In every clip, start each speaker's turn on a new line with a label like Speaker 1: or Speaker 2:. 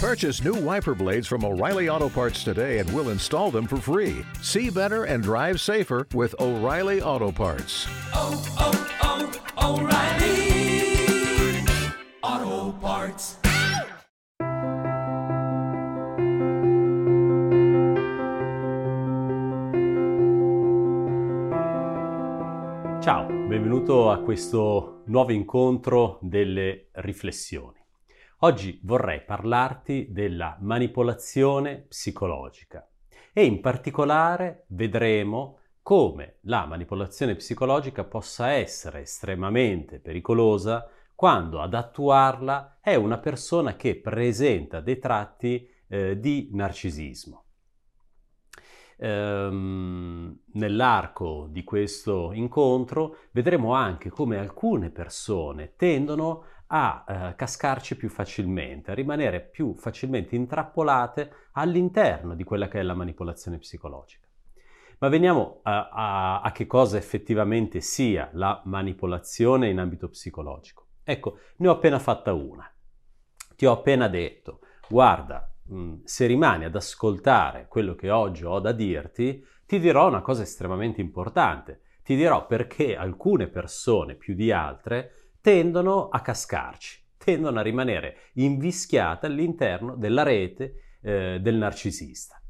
Speaker 1: Purchase new wiper blades from O'Reilly Auto Parts today and we'll install them for free. See better and drive safer with O'Reilly Auto Parts.
Speaker 2: oh, oh, O'Reilly Auto Parts.
Speaker 3: Ciao, benvenuto a questo nuovo incontro delle riflessioni. Oggi vorrei parlarti della manipolazione psicologica e in particolare vedremo come la manipolazione psicologica possa essere estremamente pericolosa quando ad attuarla è una persona che presenta dei tratti eh, di narcisismo. Ehm, nell'arco di questo incontro vedremo anche come alcune persone tendono a eh, cascarci più facilmente, a rimanere più facilmente intrappolate all'interno di quella che è la manipolazione psicologica. Ma veniamo a, a, a che cosa effettivamente sia la manipolazione in ambito psicologico. Ecco, ne ho appena fatta una. Ti ho appena detto, guarda, mh, se rimani ad ascoltare quello che oggi ho da dirti, ti dirò una cosa estremamente importante. Ti dirò perché alcune persone più di altre tendono a cascarci, tendono a rimanere invischiate all'interno della rete eh, del narcisista.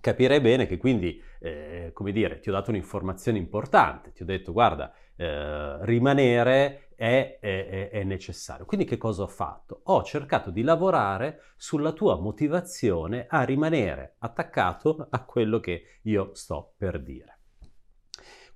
Speaker 3: Capirei bene che quindi, eh, come dire, ti ho dato un'informazione importante, ti ho detto guarda, eh, rimanere è, è, è, necessario. Quindi che cosa ho fatto? Ho cercato di lavorare sulla tua motivazione a rimanere attaccato a quello che io sto per dire.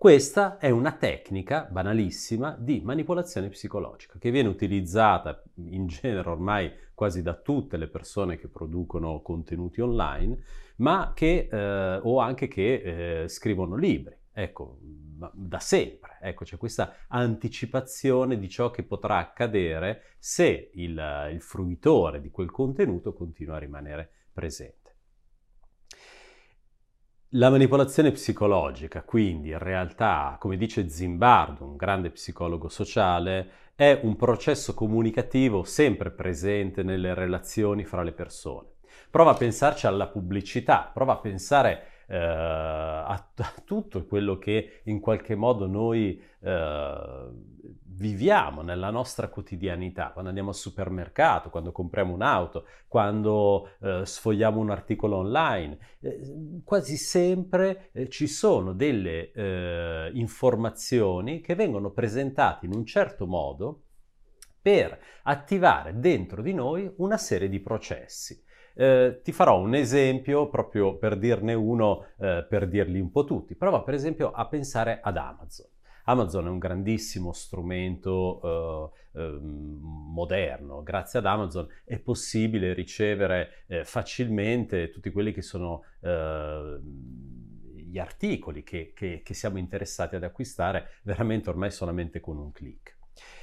Speaker 3: Questa è una tecnica banalissima di manipolazione psicologica che viene utilizzata in genere ormai quasi da tutte le persone che producono contenuti online, ma che, eh, o anche che eh, scrivono libri. Ecco, da sempre. Ecco, c'è questa anticipazione di ciò che potrà accadere se il, il fruitore di quel contenuto continua a rimanere presente. La manipolazione psicologica, quindi, in realtà, come dice Zimbardo, un grande psicologo sociale, è un processo comunicativo sempre presente nelle relazioni fra le persone. Prova a pensarci alla pubblicità, prova a pensare eh, a, a, tutto quello che in qualche modo noi eh, viviamo nella nostra quotidianità, quando andiamo al supermercato, quando compriamo un'auto, quando eh, sfogliamo un articolo online, eh, quasi sempre eh, ci sono delle eh, informazioni che vengono presentate in un certo modo per attivare dentro di noi una serie di processi. Eh, ti farò un esempio proprio per dirne uno, eh, per dirli un po' tutti. Prova per esempio a pensare ad Amazon. Amazon è un grandissimo strumento eh, eh, moderno. Grazie ad Amazon è possibile ricevere eh, facilmente tutti quelli che sono eh, gli articoli che, che, che siamo interessati ad acquistare veramente ormai solamente con un clic.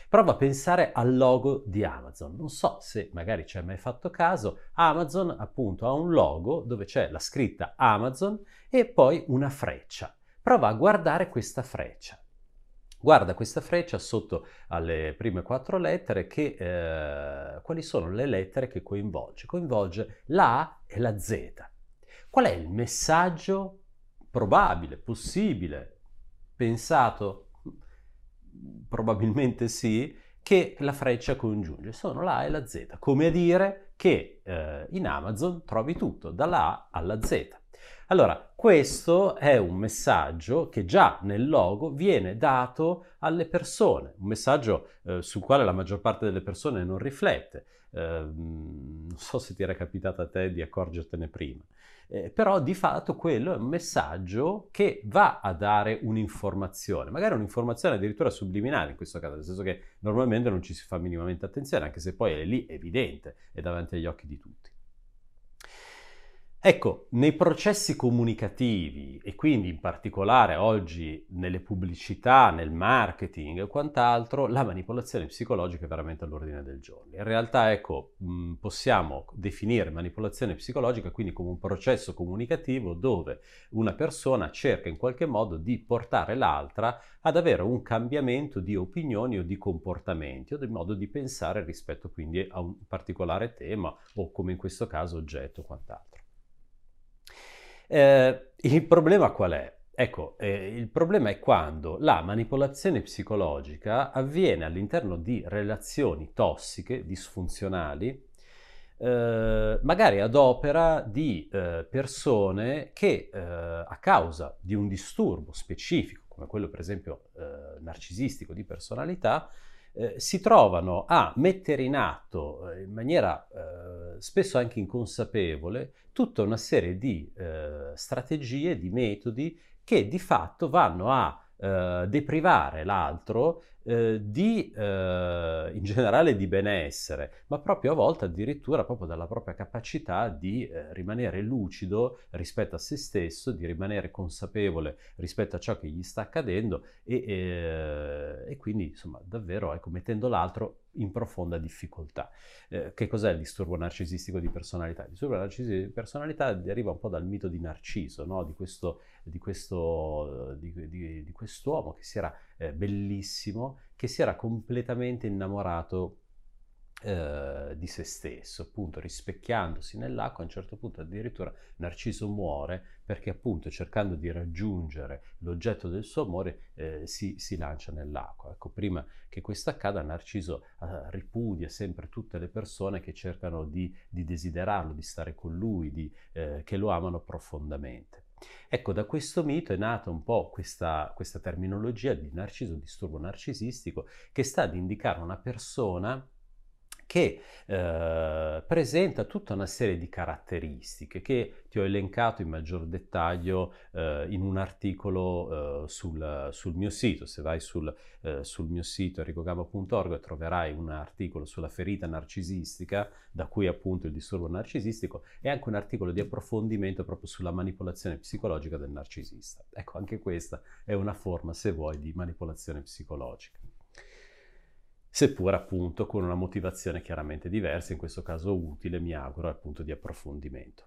Speaker 3: Prova a pensare al logo di Amazon. Non so se magari ci hai mai fatto caso, Amazon appunto ha un logo dove c'è la scritta Amazon e poi una freccia. Prova a guardare questa freccia. Guarda questa freccia sotto alle prime quattro lettere che eh, quali sono le lettere che coinvolge? Coinvolge la A e la Z. Qual è il messaggio probabile, possibile, pensato probabilmente sì, che la freccia congiunge. Sono la A e la Z, come a dire che eh, in Amazon trovi tutto, dalla A alla Z. Allora, questo è un messaggio che già nel logo viene dato alle persone, un messaggio eh, sul quale la maggior parte delle persone non riflette. Eh, non so se ti era capitato a te di accorgertene prima. Eh, però di fatto quello è un messaggio che va a dare un'informazione, magari un'informazione addirittura subliminale in questo caso, nel senso che normalmente non ci si fa minimamente attenzione, anche se poi è lì evidente, è davanti agli occhi di tutti. Ecco, nei processi comunicativi e quindi in particolare oggi nelle pubblicità, nel marketing e quant'altro, la manipolazione psicologica è veramente all'ordine del giorno. In realtà, ecco, mh, possiamo definire manipolazione psicologica quindi come un processo comunicativo dove una persona cerca in qualche modo di portare l'altra ad avere un cambiamento di opinioni o di comportamenti o di modo di pensare rispetto quindi a un particolare tema o come in questo caso oggetto o quant'altro. Eh, il problema qual è? Ecco, eh, il problema è quando la manipolazione psicologica avviene all'interno di relazioni tossiche, disfunzionali, eh, magari ad opera di eh, persone che eh, a causa di un disturbo specifico, come quello per esempio eh, narcisistico di personalità, eh, si trovano a mettere in atto in maniera spesso anche inconsapevole tutta una serie di eh, strategie, di metodi che di fatto vanno a eh, deprivare l'altro eh, di, eh, in generale di benessere, ma proprio a volte addirittura proprio dalla propria capacità di eh, rimanere lucido rispetto a se stesso, di rimanere consapevole rispetto a ciò che gli sta accadendo e, e, e quindi insomma davvero ecco, mettendo l'altro in profonda difficoltà. Eh, che cos'è il disturbo narcisistico di personalità? Il disturbo narcisistico di personalità deriva un po' dal mito di Narciso, no? di, questo, di, questo, di, di, quest'uomo che si era eh, bellissimo, che si era completamente innamorato eh, di se stesso, appunto rispecchiandosi nell'acqua, a un certo punto addirittura Narciso muore perché appunto cercando di raggiungere l'oggetto del suo amore eh, si, si, lancia nell'acqua. Ecco, prima che questo accada Narciso eh, ripudia sempre tutte le persone che cercano di, di desiderarlo, di stare con lui, di, eh, che lo amano profondamente. Ecco, da questo mito è nata un po' questa, questa terminologia di narciso, disturbo narcisistico, che sta ad indicare una persona che eh, presenta tutta una serie di caratteristiche che ti ho elencato in maggior dettaglio eh, in un articolo eh, sul, sul, mio sito. Se vai sul, eh, sul mio sito enricogamo.org troverai un articolo sulla ferita narcisistica, da cui appunto il disturbo narcisistico, e anche un articolo di approfondimento proprio sulla manipolazione psicologica del narcisista. Ecco, anche questa è una forma, se vuoi, di manipolazione psicologica seppur appunto con una motivazione chiaramente diversa, in questo caso utile, mi auguro, appunto di approfondimento.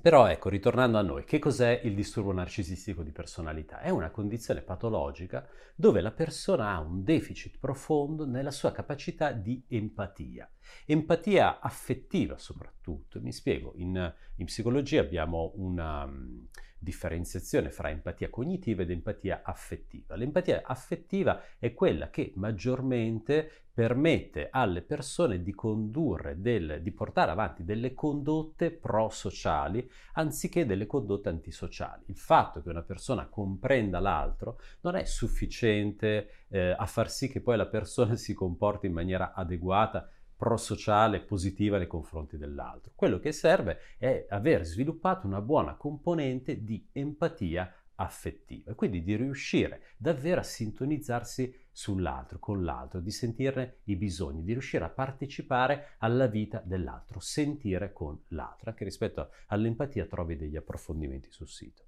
Speaker 3: Però ecco, ritornando a noi, che cos'è il disturbo narcisistico di personalità? È una condizione patologica dove la persona ha un deficit profondo nella sua capacità di empatia. Empatia affettiva soprattutto. Mi spiego, in, in psicologia abbiamo una um, differenziazione fra empatia cognitiva ed empatia affettiva. L'empatia affettiva è quella che maggiormente permette alle persone di condurre, del, di portare avanti delle condotte pro-sociali anziché delle condotte antisociali. Il fatto che una persona comprenda l'altro non è sufficiente eh, a far sì che poi la persona si comporti in maniera adeguata prosociale positiva nei confronti dell'altro. Quello che serve è aver sviluppato una buona componente di empatia affettiva quindi di riuscire davvero a sintonizzarsi sull'altro, con l'altro, di sentirne i bisogni, di riuscire a partecipare alla vita dell'altro, sentire con l'altro. Anche rispetto all'empatia trovi degli approfondimenti sul sito.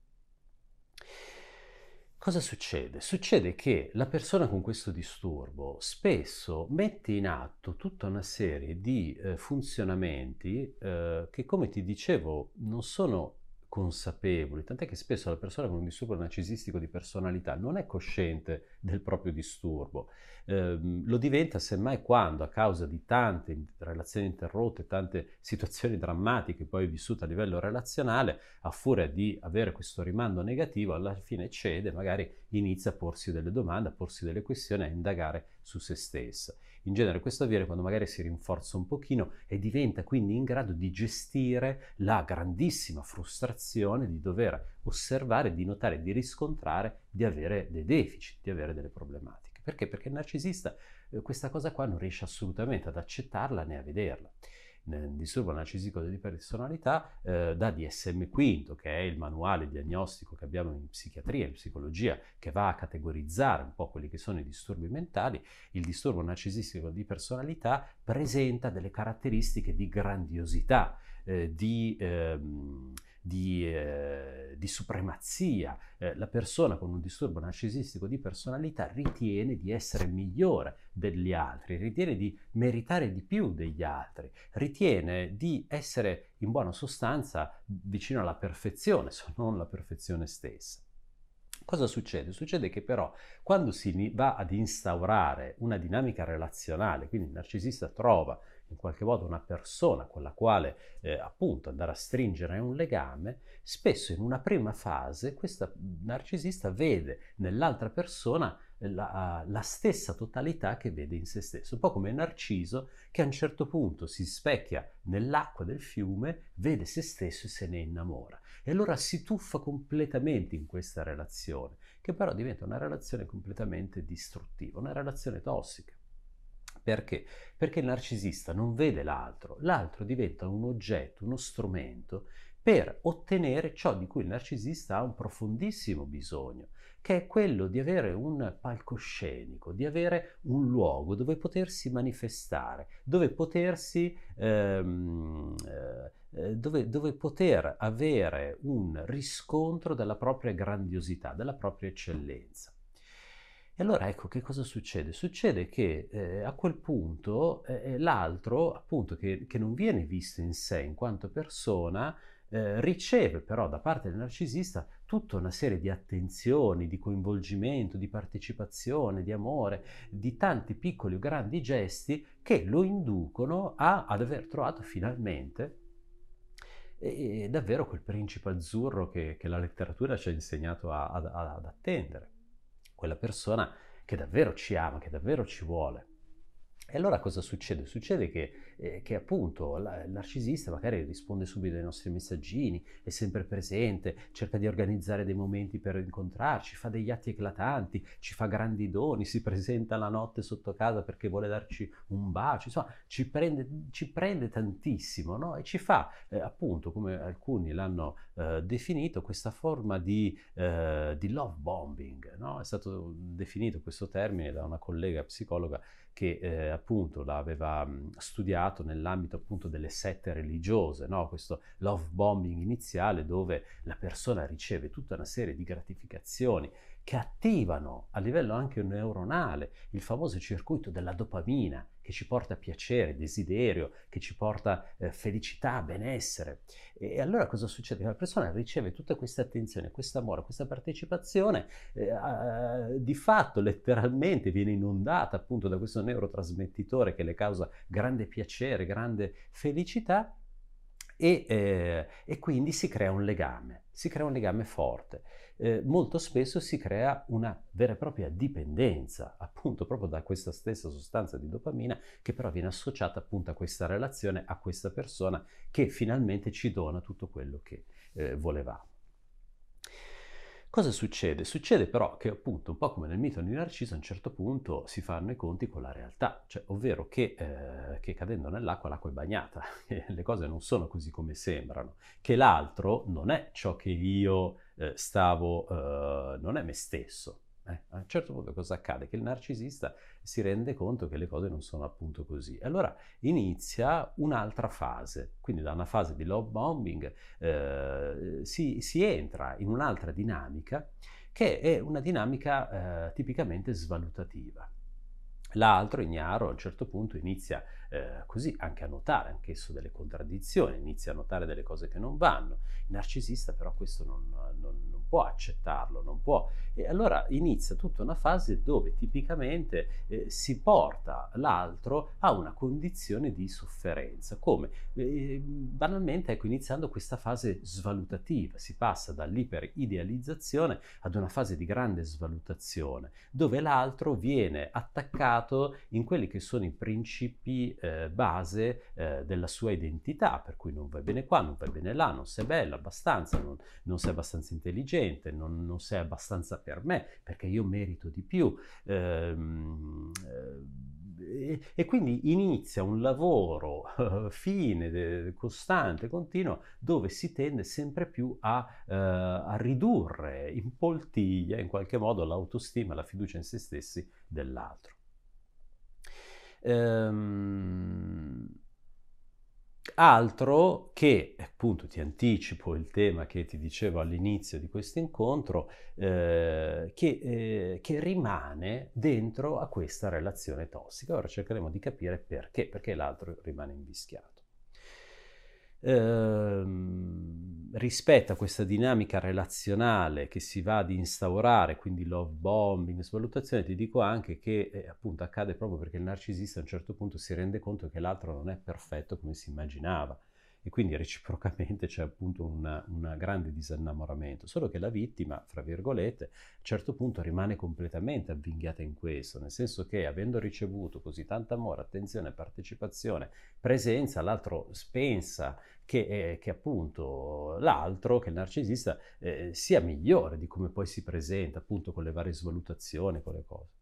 Speaker 3: Cosa succede? Succede che la persona con questo disturbo spesso mette in atto tutta una serie di eh, funzionamenti eh, che, come ti dicevo, non sono consapevoli, tant'è che spesso la persona con un disturbo narcisistico di personalità non è cosciente del proprio disturbo, eh, lo diventa semmai quando a causa di tante relazioni interrotte, tante situazioni drammatiche poi vissute a livello relazionale, a furia di avere questo rimando negativo, alla fine cede, magari inizia a porsi delle domande, a porsi delle questioni, a indagare su se stessa In genere questo avviene quando magari si rinforza un pochino e diventa quindi in grado di gestire la grandissima frustrazione di dover osservare, di notare, di riscontrare di avere dei deficit, di avere delle problematiche. Perché? Perché il narcisista eh, questa cosa qua non riesce assolutamente ad accettarla né a vederla nel disturbo narcisico di personalità eh, da DSM-5, che è il manuale diagnostico che abbiamo in psichiatria, in psicologia, che va a categorizzare un po' quelli che sono i disturbi mentali, il disturbo narcisistico di personalità presenta delle caratteristiche di grandiosità, eh, di... Ehm, di, eh, di supremazia. Eh, la persona con un disturbo narcisistico di personalità ritiene di essere migliore degli altri, ritiene di meritare di più degli altri, ritiene di essere in buona sostanza vicino alla perfezione, se non la perfezione stessa. Cosa succede? Succede che però quando si va ad instaurare una dinamica relazionale, quindi il narcisista trova in qualche modo una persona con la quale eh, appunto andare a stringere un legame, spesso in una prima fase questo narcisista vede nell'altra persona la, la, stessa totalità che vede in se stesso, un po' come Narciso che a un certo punto si specchia nell'acqua del fiume, vede se stesso e se ne innamora. E allora si tuffa completamente in questa relazione, che però diventa una relazione completamente distruttiva, una relazione tossica. Perché? Perché il narcisista non vede l'altro, l'altro diventa un oggetto, uno strumento per ottenere ciò di cui il narcisista ha un profondissimo bisogno, che è quello di avere un palcoscenico, di avere un luogo dove potersi manifestare, dove potersi... Ehm, eh, dove, dove, poter avere un riscontro della propria grandiosità, della propria eccellenza. E allora ecco che cosa succede? Succede che eh, a quel punto eh, l'altro, appunto, che, che, non viene visto in sé in quanto persona, eh, riceve però da parte del narcisista tutta una serie di attenzioni, di coinvolgimento, di partecipazione, di amore, di tanti piccoli o grandi gesti che lo inducono a, ad aver trovato finalmente eh, davvero quel principe azzurro che, che, la letteratura ci ha insegnato a, a, ad attendere quella persona che davvero ci ama, che davvero ci vuole. E allora cosa succede? Succede che, eh, che appunto la, il narcisista magari risponde subito ai nostri messaggini, è sempre presente, cerca di organizzare dei momenti per incontrarci, fa degli atti eclatanti, ci fa grandi doni, si presenta la notte sotto casa perché vuole darci un bacio, insomma ci prende, ci prende tantissimo no? e ci fa eh, appunto, come alcuni l'hanno eh, definito, questa forma di, eh, di love bombing. No? È stato definito questo termine da una collega psicologa che eh, appunto l'aveva mh, studiato nell'ambito appunto delle sette religiose, no? questo love bombing iniziale dove la persona riceve tutta una serie di gratificazioni che attivano a livello anche neuronale il famoso circuito della dopamina che ci porta piacere, desiderio, che ci porta eh, felicità, benessere. E, allora cosa succede? La persona riceve tutta questa attenzione, questo amore, questa partecipazione, eh, eh, di fatto letteralmente viene inondata appunto da questo neurotrasmettitore che le causa grande piacere, grande felicità e, eh, e quindi si crea un legame, si crea un legame forte eh, molto spesso si crea una vera e propria dipendenza, appunto proprio da questa stessa sostanza di dopamina che però viene associata appunto a questa relazione, a questa persona che finalmente ci dona tutto quello che eh, volevamo. Cosa succede? Succede però che appunto un po' come nel mito di Narciso a un certo punto si fanno i conti con la realtà, cioè ovvero che, eh, che cadendo nell'acqua l'acqua è bagnata, che le cose non sono così come sembrano, che l'altro non è ciò che io eh, stavo, eh, non è me stesso. Eh, a un certo punto cosa accade? Che il narcisista si rende conto che le cose non sono appunto così. Allora inizia un'altra fase, quindi da una fase di love bombing eh, si, si, entra in un'altra dinamica che è una dinamica eh, tipicamente svalutativa. L'altro, ignaro, a un certo punto inizia eh, così anche a notare anch'esso delle contraddizioni, inizia a notare delle cose che non vanno. Il narcisista però questo non, non può accettarlo, non può. E allora inizia tutta una fase dove tipicamente eh, si porta l'altro a una condizione di sofferenza, come eh, banalmente ecco, iniziando questa fase svalutativa, si passa dall'iperidealizzazione ad una fase di grande svalutazione, dove l'altro viene attaccato in quelli che sono i principi eh, base eh, della sua identità, per cui non va bene qua, non va bene là, non sei bello abbastanza, non, non sei abbastanza intelligente, sufficiente, non, non, sei abbastanza per me, perché io merito di più. Ehm, eh, e, quindi inizia un lavoro fine, costante, continuo, dove si tende sempre più a, uh, a, ridurre in poltiglia in qualche modo l'autostima, la fiducia in se stessi dell'altro. Um, Altro che, appunto ti anticipo il tema che ti dicevo all'inizio di questo incontro, eh, che, eh, che, rimane dentro a questa relazione tossica. Ora cercheremo di capire perché, perché l'altro rimane invischiato. Ehm, rispetto a questa dinamica relazionale che si va ad instaurare, quindi love bombing, svalutazione, ti dico anche che eh, appunto accade proprio perché il narcisista a un certo punto si rende conto che l'altro non è perfetto come si immaginava e quindi reciprocamente c'è appunto un grande disinnamoramento, solo che la vittima, fra virgolette, a un certo punto rimane completamente avvinghiata in questo, nel senso che avendo ricevuto così tanto amore, attenzione, partecipazione, presenza, l'altro pensa che, eh, che appunto l'altro, che il narcisista, eh, sia migliore di come poi si presenta, appunto con le varie svalutazioni, con le cose.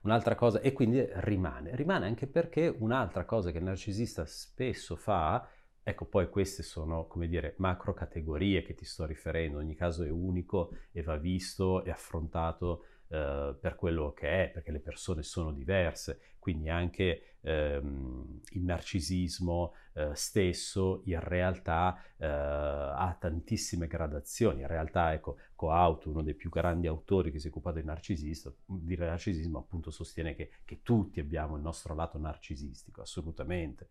Speaker 3: Un'altra cosa, e quindi rimane, rimane anche perché un'altra cosa che il narcisista spesso fa, ecco poi queste sono, come dire, macro categorie che ti sto riferendo, ogni caso è unico e va visto e affrontato eh, per quello che è, perché le persone sono diverse, quindi anche ehm, il narcisismo eh, stesso in realtà eh, ha tantissime gradazioni. In realtà, ecco, Coaut, uno dei più grandi autori che si è occupato di narcisismo, appunto sostiene che, che tutti abbiamo il nostro lato narcisistico, assolutamente.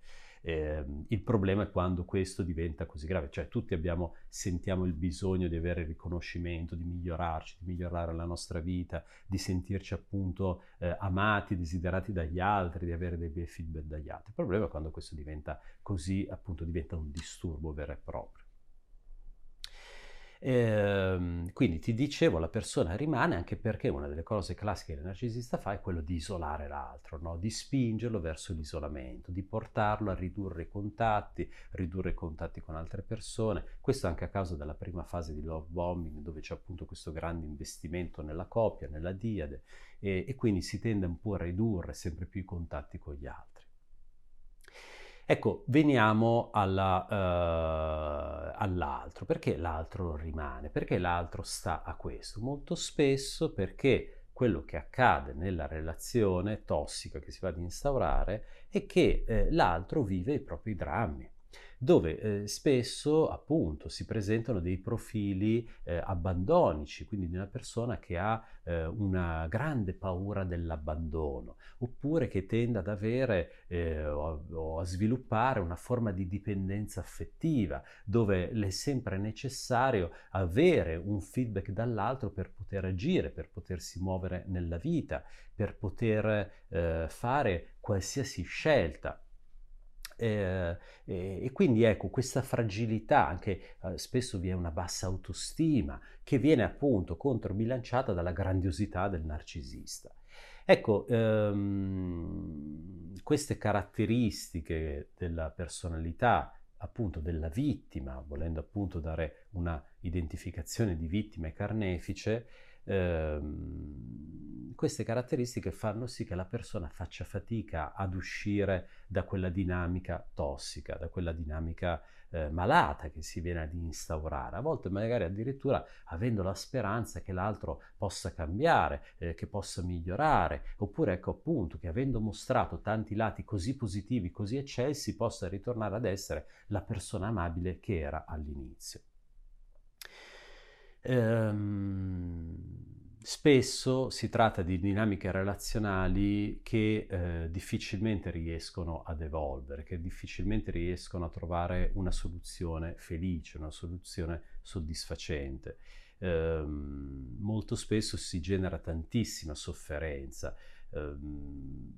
Speaker 3: Eh, il problema è quando questo diventa così grave, cioè tutti abbiamo, sentiamo il bisogno di avere riconoscimento, di migliorarci, di migliorare la nostra vita, di sentirci appunto eh, amati, desiderati dagli altri, di avere dei bei feedback dagli altri. Il problema è quando questo diventa così, appunto diventa un disturbo vero e proprio. Ehm, quindi ti dicevo, la persona rimane anche perché una delle cose classiche che il narcisista fa è quello di isolare l'altro, no? di spingerlo verso l'isolamento, di portarlo a ridurre i contatti, ridurre i contatti con altre persone. Questo anche a causa della prima fase di love bombing, dove c'è appunto questo grande investimento nella coppia, nella diade, e, e quindi si tende un po' a ridurre sempre più i contatti con gli altri. Ecco, veniamo alla, uh, all'altro. Perché l'altro rimane? Perché l'altro sta a questo? Molto spesso perché quello che accade nella relazione tossica che si va ad instaurare è che eh, l'altro vive i propri drammi dove eh, spesso appunto si presentano dei profili eh, abbandonici, quindi di una persona che ha eh, una grande paura dell'abbandono, oppure che tende ad avere eh, o, o, a sviluppare una forma di dipendenza affettiva, dove è sempre necessario avere un feedback dall'altro per poter agire, per potersi muovere nella vita, per poter eh, fare qualsiasi scelta. Eh, e quindi ecco questa fragilità, anche eh, spesso vi è una bassa autostima che viene appunto controbilanciata dalla grandiosità del narcisista. Ecco, ehm, queste caratteristiche della personalità appunto della vittima, volendo appunto dare una identificazione di vittima e carnefice, ehm, queste caratteristiche fanno sì che la persona faccia fatica ad uscire da quella dinamica tossica, da quella dinamica eh, malata che si viene ad instaurare, a volte magari addirittura avendo la speranza che l'altro possa cambiare, eh, che possa migliorare, oppure ecco appunto che avendo mostrato tanti lati così positivi, così eccelsi, possa ritornare ad essere la persona amabile che era all'inizio. Ehm, spesso si tratta di dinamiche relazionali che eh, difficilmente riescono ad evolvere, che difficilmente riescono a trovare una soluzione felice, una soluzione soddisfacente. Eh, molto spesso si genera tantissima sofferenza. Eh,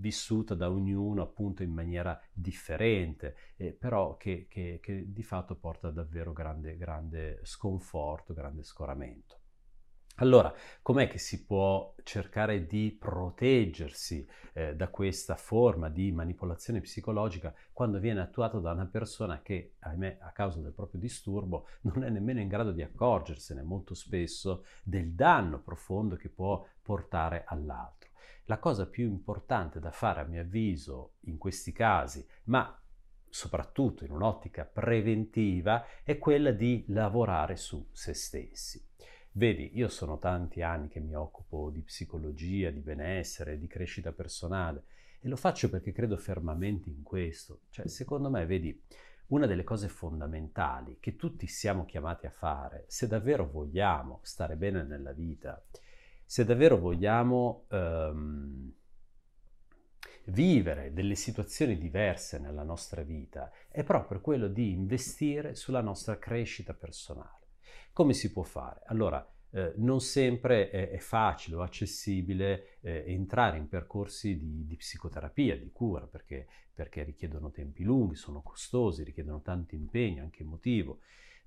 Speaker 3: vissuta da ognuno appunto in maniera differente, eh, però che, che, che, di fatto porta davvero grande, grande sconforto, grande scoramento. Allora, com'è che si può cercare di proteggersi eh, da questa forma di manipolazione psicologica quando viene attuata da una persona che, ahimè, a causa del proprio disturbo, non è nemmeno in grado di accorgersene molto spesso del danno profondo che può portare all'altro? La cosa più importante da fare, a mio avviso, in questi casi, ma soprattutto in un'ottica preventiva, è quella di lavorare su se stessi. Vedi, io sono tanti anni che mi occupo di psicologia, di benessere, di crescita personale e lo faccio perché credo fermamente in questo. Cioè, secondo me, vedi, una delle cose fondamentali che tutti siamo chiamati a fare, se davvero vogliamo stare bene nella vita, se davvero vogliamo um, vivere delle situazioni diverse nella nostra vita, è proprio quello di investire sulla nostra crescita personale. Come si può fare? Allora, eh, non sempre è, è, facile o accessibile eh, entrare in percorsi di, di, psicoterapia, di cura, perché, perché, richiedono tempi lunghi, sono costosi, richiedono tanto impegno, anche emotivo,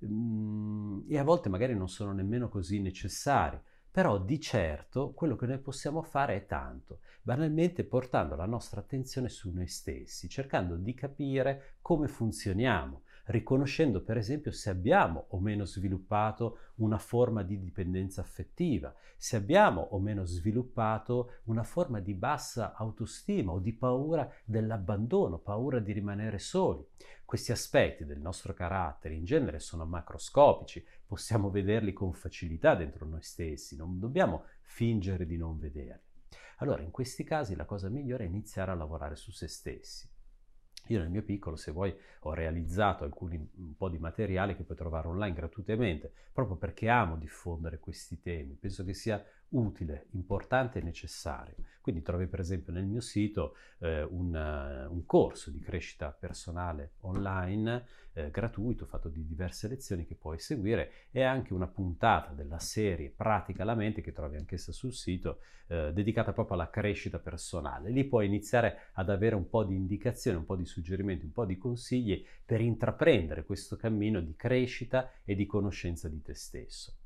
Speaker 3: mm, e a volte magari non sono nemmeno così necessari. Però di certo quello che noi possiamo fare è tanto, banalmente portando la nostra attenzione su noi stessi, cercando di capire come funzioniamo, riconoscendo per esempio se abbiamo o meno sviluppato una forma di dipendenza affettiva, se abbiamo o meno sviluppato una forma di bassa autostima o di paura dell'abbandono, paura di rimanere soli. Questi aspetti del nostro carattere in genere sono macroscopici, possiamo vederli con facilità dentro noi stessi, non dobbiamo fingere di non vederli. Allora, in questi casi la cosa migliore è iniziare a lavorare su se stessi. Io nel mio piccolo, se vuoi, ho realizzato alcuni, un po' di materiale che puoi trovare online gratuitamente, proprio perché amo diffondere questi temi. Penso che sia utile, importante e necessario. Quindi trovi per esempio nel mio sito eh, un, un, corso di crescita personale online eh, gratuito, fatto di diverse lezioni che puoi seguire e anche una puntata della serie Pratica la mente che trovi anch'essa sul sito, eh, dedicata proprio alla crescita personale. Lì puoi iniziare ad avere un po' di indicazioni, un po' di suggerimenti, un po' di consigli per intraprendere questo cammino di crescita e di conoscenza di te stesso.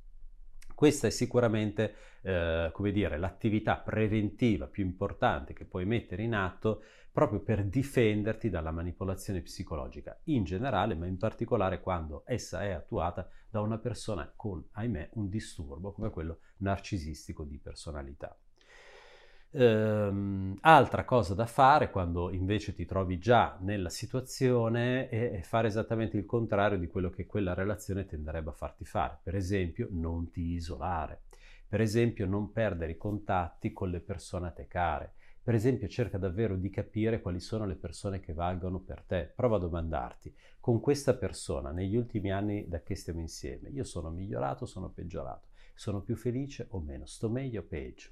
Speaker 3: Questa è sicuramente, eh, come dire, l'attività preventiva più importante che puoi mettere in atto proprio per difenderti dalla manipolazione psicologica in generale, ma in particolare quando essa è attuata da una persona con, ahimè, un disturbo come quello narcisistico di personalità. Ehm, altra cosa da fare quando invece ti trovi già nella situazione è, fare esattamente il contrario di quello che quella relazione tenderebbe a farti fare. Per esempio, non ti isolare. Per esempio, non perdere i contatti con le persone a te care. Per esempio, cerca davvero di capire quali sono le persone che valgono per te. Prova a domandarti, con questa persona, negli ultimi anni da che stiamo insieme, io sono migliorato o sono peggiorato? Sono più felice o meno? Sto meglio o peggio?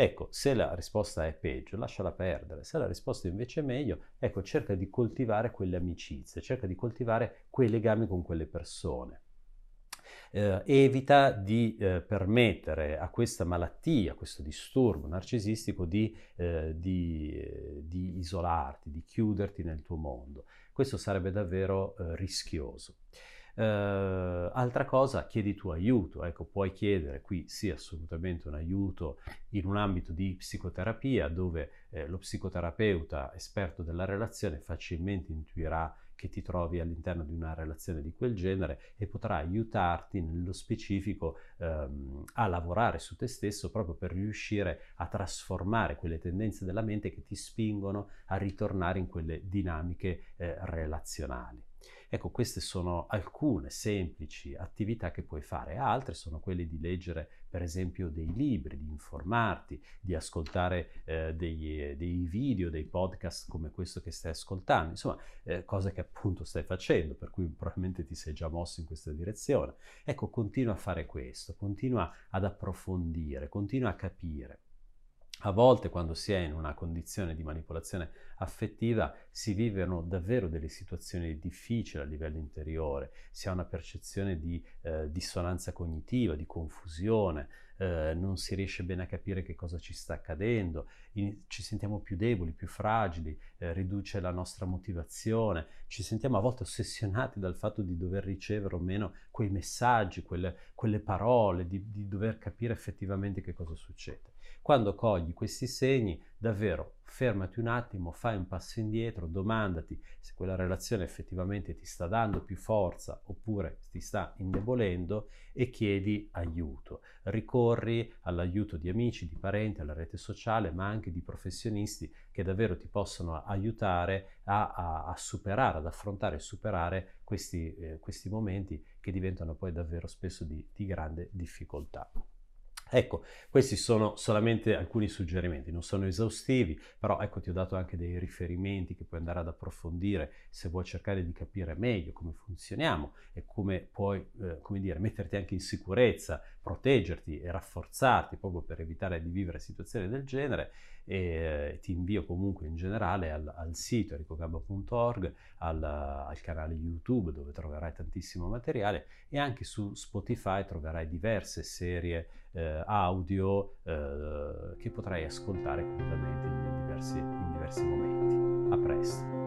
Speaker 3: Ecco, se la risposta è peggio, lasciala perdere. Se la risposta invece è meglio, ecco, cerca di coltivare quelle amicizie, cerca di coltivare quei legami con quelle persone. Eh, evita di eh, permettere a questa malattia, a questo disturbo narcisistico di, eh, di, eh, di, isolarti, di chiuderti nel tuo mondo. Questo sarebbe davvero eh, rischioso. Uh, altra cosa, chiedi tu aiuto, ecco, puoi chiedere qui sì assolutamente un aiuto in un ambito di psicoterapia dove eh, lo psicoterapeuta esperto della relazione facilmente intuirà che ti trovi all'interno di una relazione di quel genere e potrà aiutarti nello specifico ehm, a lavorare su te stesso proprio per riuscire a trasformare quelle tendenze della mente che ti spingono a ritornare in quelle dinamiche eh, relazionali. Ecco, queste sono alcune semplici attività che puoi fare, altre sono quelle di leggere per esempio dei libri, di informarti, di ascoltare eh, dei, dei, video, dei podcast come questo che stai ascoltando, insomma, eh, cose che appunto stai facendo, per cui probabilmente ti sei già mosso in questa direzione. Ecco, continua a fare questo, continua ad approfondire, continua a capire. A volte quando si è in una condizione di manipolazione affettiva si vivono davvero delle situazioni difficili a livello interiore, si ha una percezione di eh, dissonanza cognitiva, di confusione, eh, non si riesce bene a capire che cosa ci sta accadendo, in, ci sentiamo più deboli, più fragili, eh, riduce la nostra motivazione, ci sentiamo a volte ossessionati dal fatto di dover ricevere o meno quei messaggi, quelle, quelle parole, di, di dover capire effettivamente che cosa succede. Quando cogli questi segni, davvero fermati un attimo, fai un passo indietro, domandati se quella relazione effettivamente ti sta dando più forza oppure ti sta indebolendo e chiedi aiuto. Ricorri all'aiuto di amici, di parenti, alla rete sociale, ma anche di professionisti che davvero ti possono aiutare a, a, a superare, ad affrontare e superare questi, eh, questi momenti che diventano poi davvero spesso di, di grande difficoltà. Ecco, questi sono solamente alcuni suggerimenti, non sono esaustivi, però ecco ti ho dato anche dei riferimenti che puoi andare ad approfondire se vuoi cercare di capire meglio come funzioniamo e come puoi, eh, come dire, metterti anche in sicurezza, proteggerti e rafforzarti proprio per evitare di vivere situazioni del genere. E eh, ti invio comunque in generale al, al sito ericogabba.org, al, al canale YouTube dove troverai tantissimo materiale e anche su Spotify troverai diverse serie eh, audio eh, che potrai ascoltare completamente in diversi, in diversi momenti. A presto!